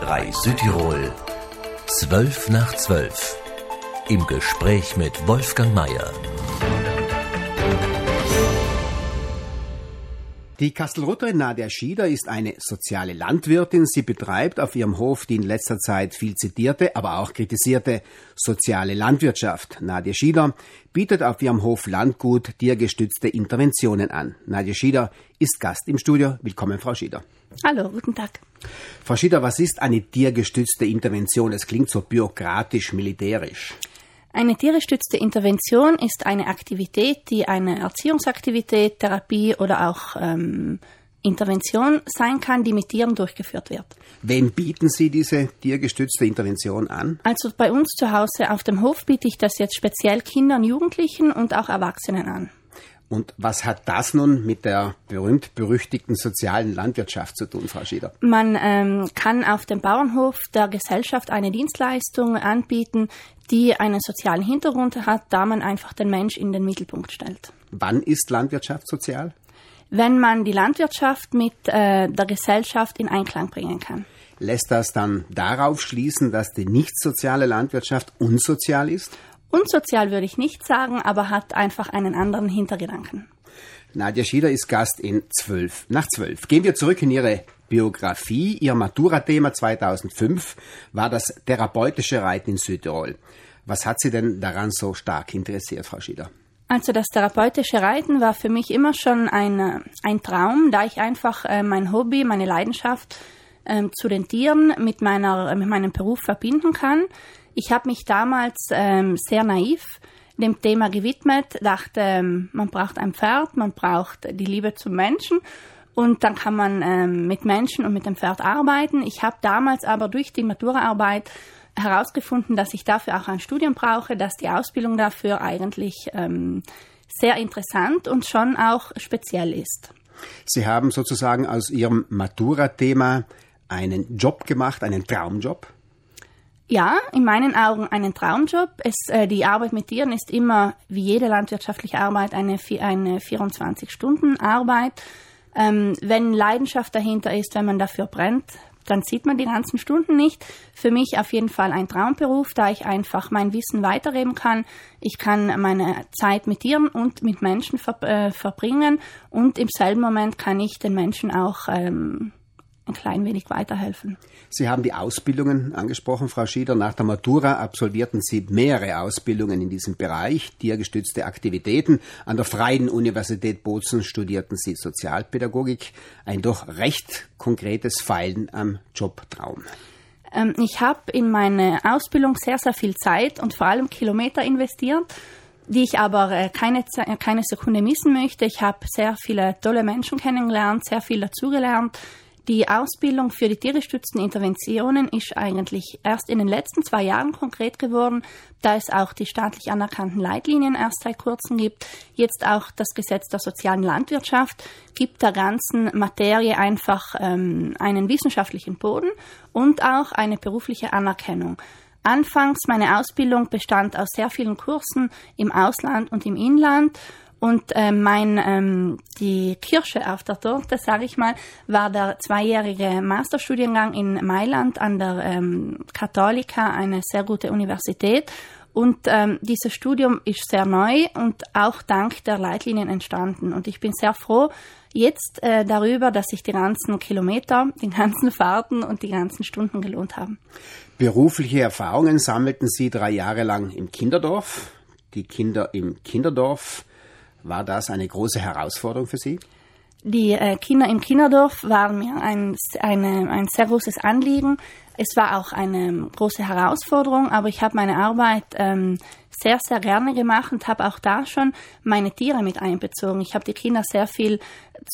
103 Südtirol 12 nach 12 im Gespräch mit Wolfgang Mayer. Die Kastelrutterin Nadia Schieder ist eine soziale Landwirtin. Sie betreibt auf ihrem Hof die in letzter Zeit viel zitierte, aber auch kritisierte soziale Landwirtschaft. Nadia Schieder bietet auf ihrem Hof Landgut tiergestützte Interventionen an. Nadia Schieder ist Gast im Studio. Willkommen, Frau Schieder. Hallo, guten Tag. Frau Schieder, was ist eine tiergestützte Intervention? Es klingt so bürokratisch, militärisch. Eine tiergestützte Intervention ist eine Aktivität, die eine Erziehungsaktivität, Therapie oder auch ähm, Intervention sein kann, die mit Tieren durchgeführt wird. Wem bieten Sie diese tiergestützte Intervention an? Also bei uns zu Hause auf dem Hof biete ich das jetzt speziell Kindern, Jugendlichen und auch Erwachsenen an. Und was hat das nun mit der berühmt-berüchtigten sozialen Landwirtschaft zu tun, Frau Schieder? Man ähm, kann auf dem Bauernhof der Gesellschaft eine Dienstleistung anbieten, die einen sozialen Hintergrund hat, da man einfach den Mensch in den Mittelpunkt stellt. Wann ist Landwirtschaft sozial? Wenn man die Landwirtschaft mit äh, der Gesellschaft in Einklang bringen kann. Lässt das dann darauf schließen, dass die nicht soziale Landwirtschaft unsozial ist? Unsozial würde ich nicht sagen, aber hat einfach einen anderen Hintergedanken. Nadja Schieder ist Gast in 12 nach 12. Gehen wir zurück in ihre Biografie. Ihr Matura-Thema 2005 war das therapeutische Reiten in Südtirol. Was hat Sie denn daran so stark interessiert, Frau Schieder? Also das therapeutische Reiten war für mich immer schon ein, ein Traum, da ich einfach äh, mein Hobby, meine Leidenschaft äh, zu den Tieren mit, meiner, mit meinem Beruf verbinden kann. Ich habe mich damals ähm, sehr naiv dem Thema gewidmet, dachte, ähm, man braucht ein Pferd, man braucht die Liebe zum Menschen und dann kann man ähm, mit Menschen und mit dem Pferd arbeiten. Ich habe damals aber durch die Maturaarbeit herausgefunden, dass ich dafür auch ein Studium brauche, dass die Ausbildung dafür eigentlich ähm, sehr interessant und schon auch speziell ist. Sie haben sozusagen aus Ihrem Matura-Thema einen Job gemacht, einen Traumjob? Ja, in meinen Augen einen Traumjob. Es, äh, die Arbeit mit Tieren ist immer, wie jede landwirtschaftliche Arbeit, eine, eine 24-Stunden-Arbeit. Ähm, wenn Leidenschaft dahinter ist, wenn man dafür brennt, dann sieht man die ganzen Stunden nicht. Für mich auf jeden Fall ein Traumberuf, da ich einfach mein Wissen weitergeben kann. Ich kann meine Zeit mit Tieren und mit Menschen ver äh, verbringen und im selben Moment kann ich den Menschen auch ähm, ein klein wenig weiterhelfen. Sie haben die Ausbildungen angesprochen, Frau Schieder. Nach der Matura absolvierten Sie mehrere Ausbildungen in diesem Bereich, tiergestützte Aktivitäten. An der Freien Universität Bozen studierten Sie Sozialpädagogik. Ein doch recht konkretes Feilen am Jobtraum. Ähm, ich habe in meine Ausbildung sehr, sehr viel Zeit und vor allem Kilometer investiert die ich aber äh, keine, keine Sekunde missen möchte. Ich habe sehr viele tolle Menschen kennengelernt, sehr viel dazugelernt. Die Ausbildung für die tiergestützten Interventionen ist eigentlich erst in den letzten zwei Jahren konkret geworden, da es auch die staatlich anerkannten Leitlinien erst seit kurzem gibt. Jetzt auch das Gesetz der sozialen Landwirtschaft gibt der ganzen Materie einfach ähm, einen wissenschaftlichen Boden und auch eine berufliche Anerkennung. Anfangs meine Ausbildung bestand aus sehr vielen Kursen im Ausland und im Inland und äh, mein ähm, die Kirsche auf der Torte, sage ich mal, war der zweijährige Masterstudiengang in Mailand an der ähm, Cattolica, eine sehr gute Universität. Und ähm, dieses Studium ist sehr neu und auch dank der Leitlinien entstanden. Und ich bin sehr froh jetzt äh, darüber, dass sich die ganzen Kilometer, die ganzen Fahrten und die ganzen Stunden gelohnt haben. Berufliche Erfahrungen sammelten Sie drei Jahre lang im Kinderdorf. Die Kinder im Kinderdorf war das eine große Herausforderung für Sie? Die äh, Kinder im Kinderdorf waren mir ein, eine, ein sehr großes Anliegen. Es war auch eine große Herausforderung, aber ich habe meine Arbeit ähm, sehr, sehr gerne gemacht und habe auch da schon meine Tiere mit einbezogen. Ich habe die Kinder sehr viel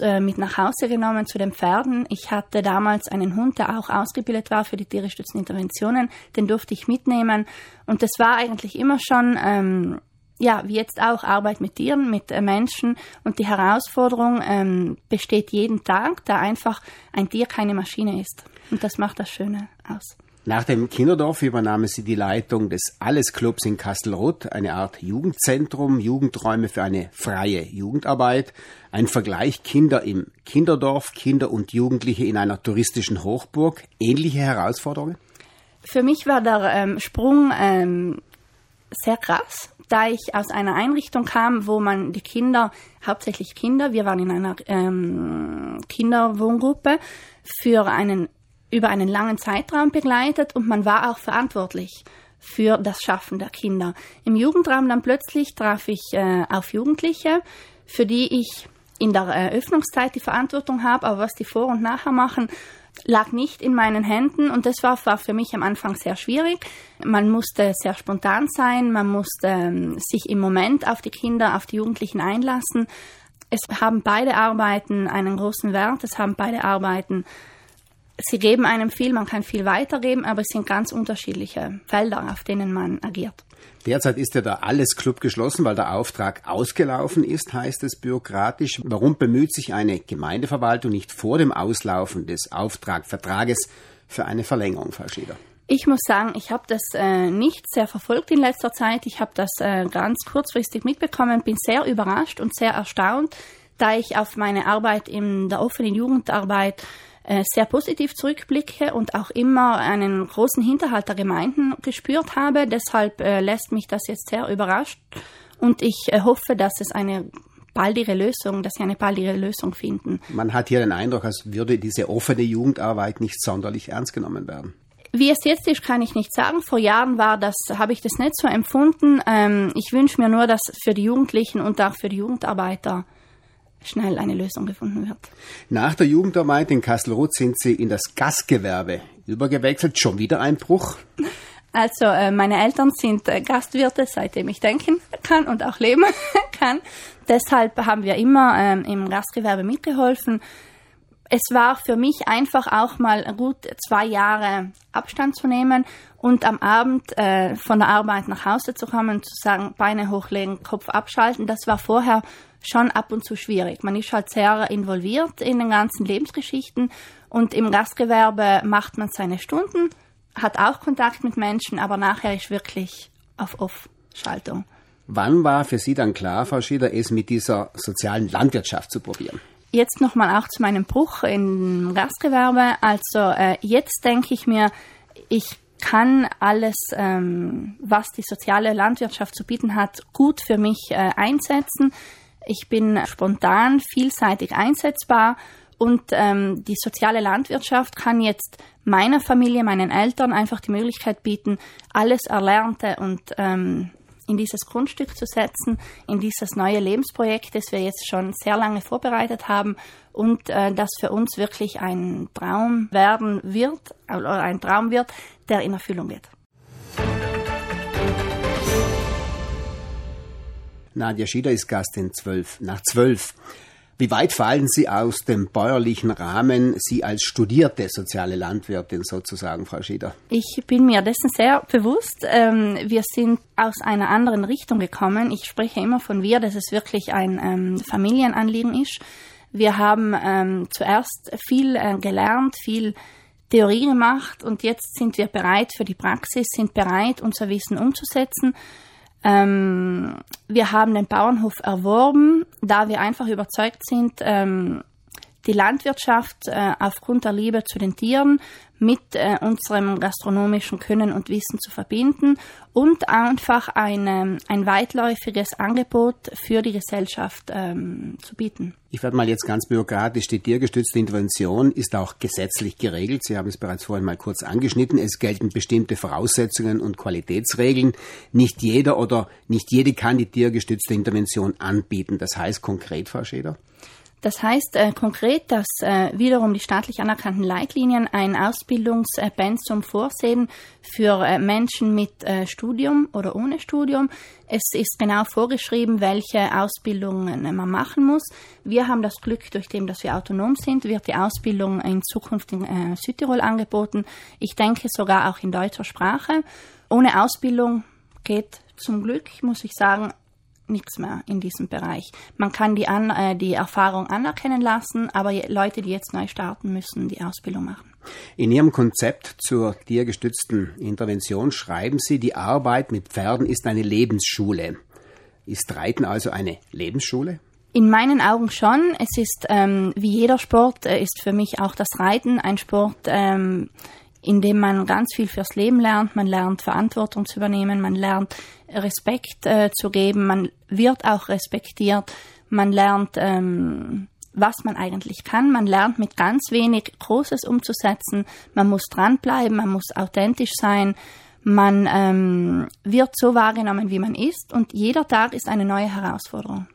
äh, mit nach Hause genommen zu den Pferden. Ich hatte damals einen Hund, der auch ausgebildet war für die tiergestützten Interventionen. Den durfte ich mitnehmen. Und das war eigentlich immer schon ähm, ja, wie jetzt auch Arbeit mit Tieren, mit äh, Menschen. Und die Herausforderung ähm, besteht jeden Tag, da einfach ein Tier keine Maschine ist. Und das macht das Schöne aus. Nach dem Kinderdorf übernahmen Sie die Leitung des Alles-Clubs in Kastelruth, eine Art Jugendzentrum, Jugendräume für eine freie Jugendarbeit, ein Vergleich Kinder im Kinderdorf, Kinder und Jugendliche in einer touristischen Hochburg. Ähnliche Herausforderungen? Für mich war der ähm, Sprung ähm, sehr krass, da ich aus einer Einrichtung kam, wo man die Kinder, hauptsächlich Kinder, wir waren in einer ähm, Kinderwohngruppe, für einen über einen langen Zeitraum begleitet und man war auch verantwortlich für das Schaffen der Kinder. Im Jugendraum dann plötzlich traf ich äh, auf Jugendliche, für die ich in der Eröffnungszeit die Verantwortung habe, aber was die vor und nachher machen, lag nicht in meinen Händen und das war, war für mich am Anfang sehr schwierig. Man musste sehr spontan sein, man musste ähm, sich im Moment auf die Kinder, auf die Jugendlichen einlassen. Es haben beide Arbeiten einen großen Wert, es haben beide Arbeiten Sie geben einem viel, man kann viel weitergeben, aber es sind ganz unterschiedliche Felder, auf denen man agiert. Derzeit ist ja der Alles Club geschlossen, weil der Auftrag ausgelaufen ist, heißt es bürokratisch. Warum bemüht sich eine Gemeindeverwaltung nicht vor dem Auslaufen des Auftragvertrages für eine Verlängerung, Frau Schieder? Ich muss sagen, ich habe das äh, nicht sehr verfolgt in letzter Zeit. Ich habe das äh, ganz kurzfristig mitbekommen, bin sehr überrascht und sehr erstaunt, da ich auf meine Arbeit in der offenen Jugendarbeit sehr positiv zurückblicke und auch immer einen großen Hinterhalt der Gemeinden gespürt habe. Deshalb äh, lässt mich das jetzt sehr überrascht und ich äh, hoffe, dass es eine baldige Lösung, dass sie eine baldige Lösung finden. Man hat hier den Eindruck, als würde diese offene Jugendarbeit nicht sonderlich ernst genommen werden. Wie es jetzt ist, kann ich nicht sagen. Vor Jahren war das, habe ich das nicht so empfunden. Ähm, ich wünsche mir nur, dass für die Jugendlichen und auch für die Jugendarbeiter schnell eine Lösung gefunden wird. Nach der Jugendarbeit in Kastelruth sind Sie in das Gastgewerbe übergewechselt. Schon wieder ein Bruch? Also äh, meine Eltern sind äh, Gastwirte, seitdem ich denken kann und auch leben kann. Deshalb haben wir immer ähm, im Gastgewerbe mitgeholfen. Es war für mich einfach auch mal gut zwei Jahre Abstand zu nehmen und am Abend äh, von der Arbeit nach Hause zu kommen, zu sagen, Beine hochlegen, Kopf abschalten. Das war vorher schon ab und zu schwierig. Man ist halt sehr involviert in den ganzen Lebensgeschichten und im Gastgewerbe macht man seine Stunden, hat auch Kontakt mit Menschen, aber nachher ist wirklich auf Off-Schaltung. Wann war für Sie dann klar, Frau Schieder, es mit dieser sozialen Landwirtschaft zu probieren? Jetzt nochmal auch zu meinem Bruch im Gastgewerbe. Also äh, jetzt denke ich mir, ich kann alles, ähm, was die soziale Landwirtschaft zu bieten hat, gut für mich äh, einsetzen. Ich bin spontan, vielseitig einsetzbar und ähm, die soziale Landwirtschaft kann jetzt meiner Familie, meinen Eltern einfach die Möglichkeit bieten, alles Erlernte und ähm, in dieses Grundstück zu setzen, in dieses neue Lebensprojekt, das wir jetzt schon sehr lange vorbereitet haben und äh, das für uns wirklich ein Traum werden wird, oder ein Traum wird, der in Erfüllung geht. Nadja Schieder ist Gast in 12 nach 12. Wie weit fallen Sie aus dem bäuerlichen Rahmen, Sie als studierte soziale Landwirtin sozusagen, Frau Schieder? Ich bin mir dessen sehr bewusst. Ähm, wir sind aus einer anderen Richtung gekommen. Ich spreche immer von wir, dass es wirklich ein ähm, Familienanliegen ist. Wir haben ähm, zuerst viel äh, gelernt, viel Theorie gemacht und jetzt sind wir bereit für die Praxis, sind bereit, unser Wissen umzusetzen. Ähm, wir haben den Bauernhof erworben, da wir einfach überzeugt sind, ähm, die Landwirtschaft äh, aufgrund der Liebe zu den Tieren mit äh, unserem gastronomischen Können und Wissen zu verbinden und einfach ein, ähm, ein weitläufiges Angebot für die Gesellschaft ähm, zu bieten. Ich werde mal jetzt ganz bürokratisch. Die tiergestützte Intervention ist auch gesetzlich geregelt. Sie haben es bereits vorhin mal kurz angeschnitten. Es gelten bestimmte Voraussetzungen und Qualitätsregeln. Nicht jeder oder nicht jede kann die tiergestützte Intervention anbieten. Das heißt konkret, Frau Scheder? Das heißt äh, konkret, dass äh, wiederum die staatlich anerkannten Leitlinien ein Ausbildungspensum vorsehen für äh, Menschen mit äh, Studium oder ohne Studium. Es ist genau vorgeschrieben, welche Ausbildungen man machen muss. Wir haben das Glück, durch dem, dass wir autonom sind, wird die Ausbildung in Zukunft in äh, Südtirol angeboten. Ich denke sogar auch in deutscher Sprache. Ohne Ausbildung geht zum Glück, muss ich sagen, nichts mehr in diesem Bereich. Man kann die, An äh, die Erfahrung anerkennen lassen, aber Leute, die jetzt neu starten, müssen die Ausbildung machen. In Ihrem Konzept zur tiergestützten Intervention schreiben Sie, die Arbeit mit Pferden ist eine Lebensschule. Ist Reiten also eine Lebensschule? In meinen Augen schon. Es ist ähm, wie jeder Sport, äh, ist für mich auch das Reiten ein Sport, ähm, in dem man ganz viel fürs Leben lernt. Man lernt Verantwortung zu übernehmen, man lernt Respekt äh, zu geben, man wird auch respektiert, man lernt, ähm, was man eigentlich kann. Man lernt mit ganz wenig Großes umzusetzen. Man muss dranbleiben, man muss authentisch sein. Man ähm, wird so wahrgenommen, wie man ist und jeder Tag ist eine neue Herausforderung.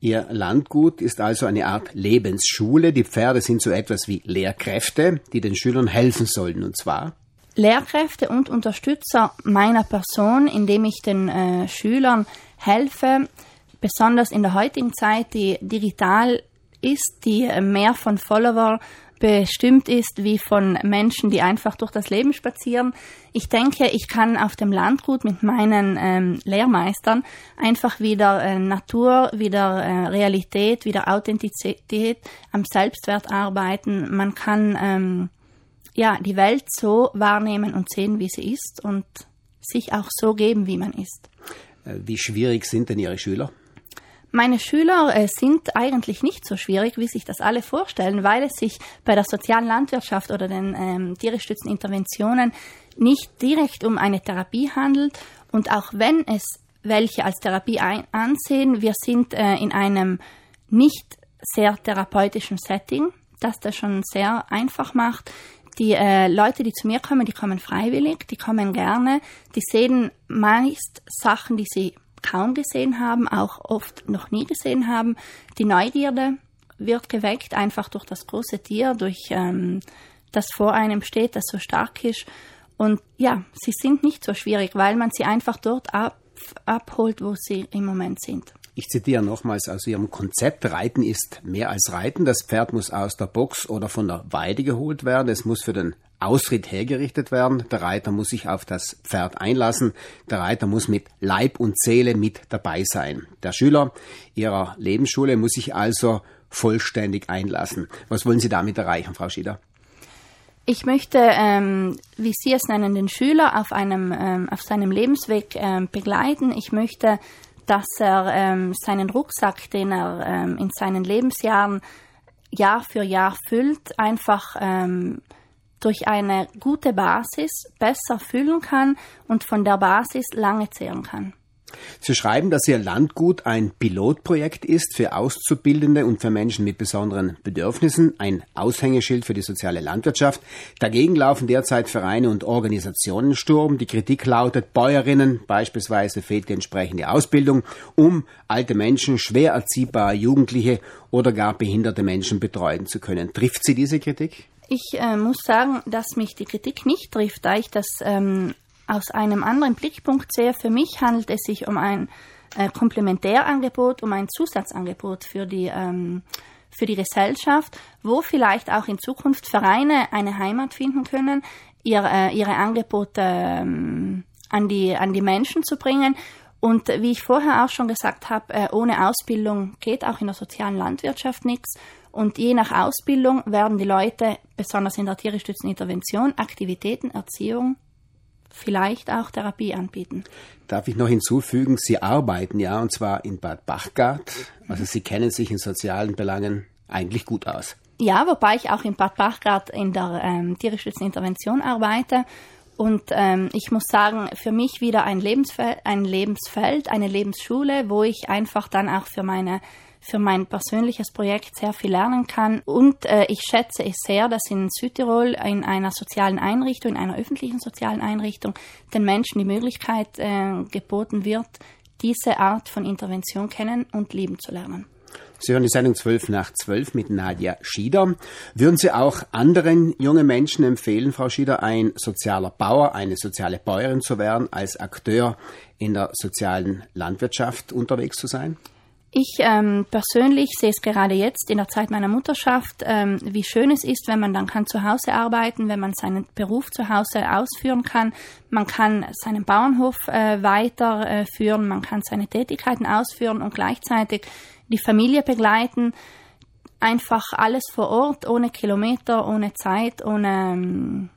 Ihr Landgut ist also eine Art Lebensschule. Die Pferde sind so etwas wie Lehrkräfte, die den Schülern helfen sollen, und zwar Lehrkräfte und Unterstützer meiner Person, indem ich den äh, Schülern helfe, besonders in der heutigen Zeit, die digital ist, die mehr von Follower bestimmt ist wie von Menschen, die einfach durch das Leben spazieren. Ich denke, ich kann auf dem Landgut mit meinen ähm, Lehrmeistern einfach wieder äh, Natur, wieder äh, Realität, wieder Authentizität am Selbstwert arbeiten. Man kann ähm, ja die Welt so wahrnehmen und sehen, wie sie ist und sich auch so geben, wie man ist. Äh, wie schwierig sind denn Ihre Schüler? Meine Schüler äh, sind eigentlich nicht so schwierig, wie sich das alle vorstellen, weil es sich bei der sozialen Landwirtschaft oder den ähm, tiergestützten Interventionen nicht direkt um eine Therapie handelt. Und auch wenn es welche als Therapie ein ansehen, wir sind äh, in einem nicht sehr therapeutischen Setting, das das schon sehr einfach macht. Die äh, Leute, die zu mir kommen, die kommen freiwillig, die kommen gerne, die sehen meist Sachen, die sie kaum gesehen haben, auch oft noch nie gesehen haben. Die Neugierde wird geweckt einfach durch das große Tier, durch ähm, das vor einem steht, das so stark ist. Und ja, sie sind nicht so schwierig, weil man sie einfach dort ab, abholt, wo sie im Moment sind. Ich zitiere nochmals aus Ihrem Konzept, Reiten ist mehr als Reiten. Das Pferd muss aus der Box oder von der Weide geholt werden. Es muss für den Ausritt hergerichtet werden. Der Reiter muss sich auf das Pferd einlassen. Der Reiter muss mit Leib und Seele mit dabei sein. Der Schüler Ihrer Lebensschule muss sich also vollständig einlassen. Was wollen Sie damit erreichen, Frau Schieder? Ich möchte, ähm, wie Sie es nennen, den Schüler auf einem ähm, auf seinem Lebensweg ähm, begleiten. Ich möchte, dass er ähm, seinen Rucksack, den er ähm, in seinen Lebensjahren Jahr für Jahr füllt, einfach ähm, durch eine gute Basis besser füllen kann und von der Basis lange zehren kann. Sie schreiben, dass Ihr Landgut ein Pilotprojekt ist für Auszubildende und für Menschen mit besonderen Bedürfnissen, ein Aushängeschild für die soziale Landwirtschaft. Dagegen laufen derzeit Vereine und Organisationen Sturm. Die Kritik lautet, Bäuerinnen beispielsweise fehlt die entsprechende Ausbildung, um alte Menschen, schwer erziehbare Jugendliche oder gar behinderte Menschen betreuen zu können. Trifft Sie diese Kritik? Ich äh, muss sagen, dass mich die Kritik nicht trifft, da ich das ähm, aus einem anderen Blickpunkt sehe. Für mich handelt es sich um ein äh, Komplementärangebot, um ein Zusatzangebot für die, ähm, für die Gesellschaft, wo vielleicht auch in Zukunft Vereine eine Heimat finden können, ihr, äh, ihre Angebote ähm, an, die, an die Menschen zu bringen. Und wie ich vorher auch schon gesagt habe, äh, ohne Ausbildung geht auch in der sozialen Landwirtschaft nichts. Und je nach Ausbildung werden die Leute, besonders in der tiergestützten Intervention, Aktivitäten, Erziehung, vielleicht auch Therapie anbieten. Darf ich noch hinzufügen, Sie arbeiten ja, und zwar in Bad Bachgart. Also Sie kennen sich in sozialen Belangen eigentlich gut aus. Ja, wobei ich auch in Bad Bachgart in der ähm, tiergestützten Intervention arbeite. Und ähm, ich muss sagen, für mich wieder ein Lebensfeld, ein Lebensfeld, eine Lebensschule, wo ich einfach dann auch für meine für mein persönliches Projekt sehr viel lernen kann. Und äh, ich schätze es sehr, dass in Südtirol in einer sozialen Einrichtung, in einer öffentlichen sozialen Einrichtung, den Menschen die Möglichkeit äh, geboten wird, diese Art von Intervention kennen und lieben zu lernen. Sie hören die Sendung 12 nach 12 mit Nadja Schieder. Würden Sie auch anderen jungen Menschen empfehlen, Frau Schieder, ein sozialer Bauer, eine soziale Bäuerin zu werden, als Akteur in der sozialen Landwirtschaft unterwegs zu sein? Ich ähm, persönlich sehe es gerade jetzt in der Zeit meiner Mutterschaft, ähm, wie schön es ist, wenn man dann kann zu Hause arbeiten, wenn man seinen Beruf zu Hause ausführen kann. Man kann seinen Bauernhof äh, weiterführen, man kann seine Tätigkeiten ausführen und gleichzeitig die Familie begleiten. einfach alles vor Ort, ohne Kilometer, ohne Zeit, ohne, ähm,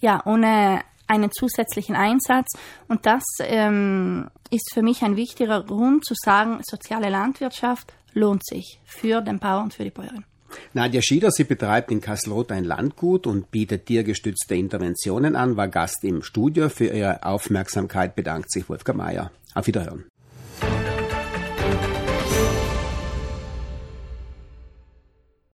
ja, ohne einen zusätzlichen Einsatz. Und das ähm, ist für mich ein wichtiger Grund zu sagen, soziale Landwirtschaft lohnt sich für den Bauern und für die Bäuerin. Nadja Schieder, sie betreibt in Kasselroth ein Landgut und bietet tiergestützte Interventionen an, war Gast im Studio. Für Ihre Aufmerksamkeit bedankt sich Wolfgang Mayer. Auf Wiederhören.